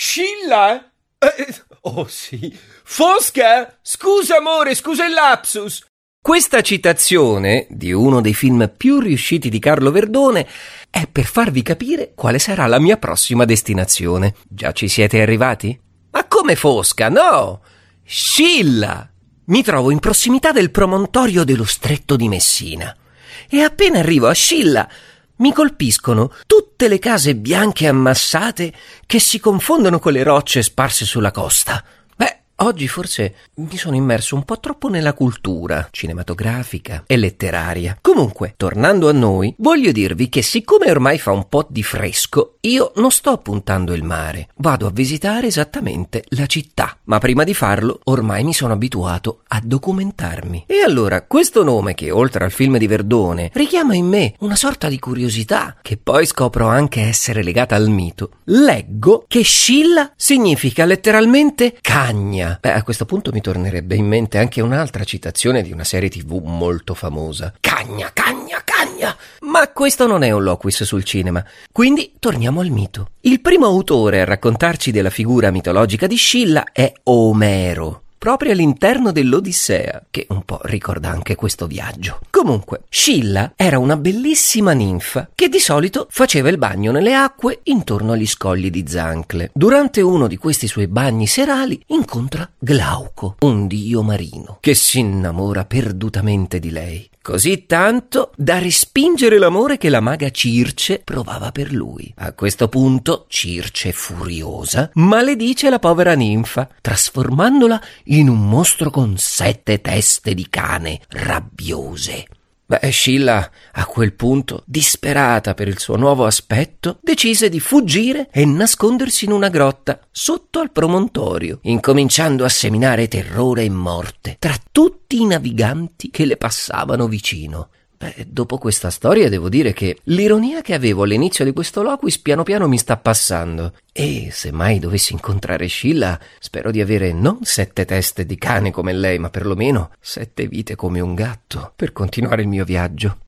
Scilla? Eh, oh sì. Fosca? Scusa amore, scusa il lapsus. Questa citazione di uno dei film più riusciti di Carlo Verdone è per farvi capire quale sarà la mia prossima destinazione. Già ci siete arrivati? Ma come Fosca? No! Scilla! Mi trovo in prossimità del promontorio dello stretto di Messina. E appena arrivo a Scilla mi colpiscono tutte le case bianche ammassate che si confondono con le rocce sparse sulla costa. Oggi forse mi sono immerso un po' troppo nella cultura cinematografica e letteraria. Comunque, tornando a noi, voglio dirvi che siccome ormai fa un po' di fresco, io non sto puntando il mare, vado a visitare esattamente la città. Ma prima di farlo, ormai mi sono abituato a documentarmi. E allora, questo nome che oltre al film di Verdone richiama in me una sorta di curiosità, che poi scopro anche essere legata al mito, leggo che Scilla significa letteralmente cagna Beh, a questo punto mi tornerebbe in mente anche un'altra citazione di una serie tv molto famosa. Cagna, cagna, cagna! Ma questo non è un loquis sul cinema. Quindi torniamo al mito. Il primo autore a raccontarci della figura mitologica di Scilla è Omero proprio all'interno dell'Odissea, che un po' ricorda anche questo viaggio. Comunque, Scilla era una bellissima ninfa che di solito faceva il bagno nelle acque intorno agli scogli di Zancle. Durante uno di questi suoi bagni serali incontra Glauco, un dio marino, che si innamora perdutamente di lei così tanto da respingere l'amore che la maga Circe provava per lui. A questo punto Circe, furiosa, maledice la povera ninfa, trasformandola in un mostro con sette teste di cane rabbiose. Beh, Scilla, a quel punto, disperata per il suo nuovo aspetto, decise di fuggire e nascondersi in una grotta sotto al promontorio, incominciando a seminare terrore e morte tra tutti i naviganti che le passavano vicino. Beh, dopo questa storia devo dire che l'ironia che avevo all'inizio di questo loquis piano piano mi sta passando. E se mai dovessi incontrare Scilla, spero di avere non sette teste di cane come lei, ma perlomeno sette vite come un gatto per continuare il mio viaggio.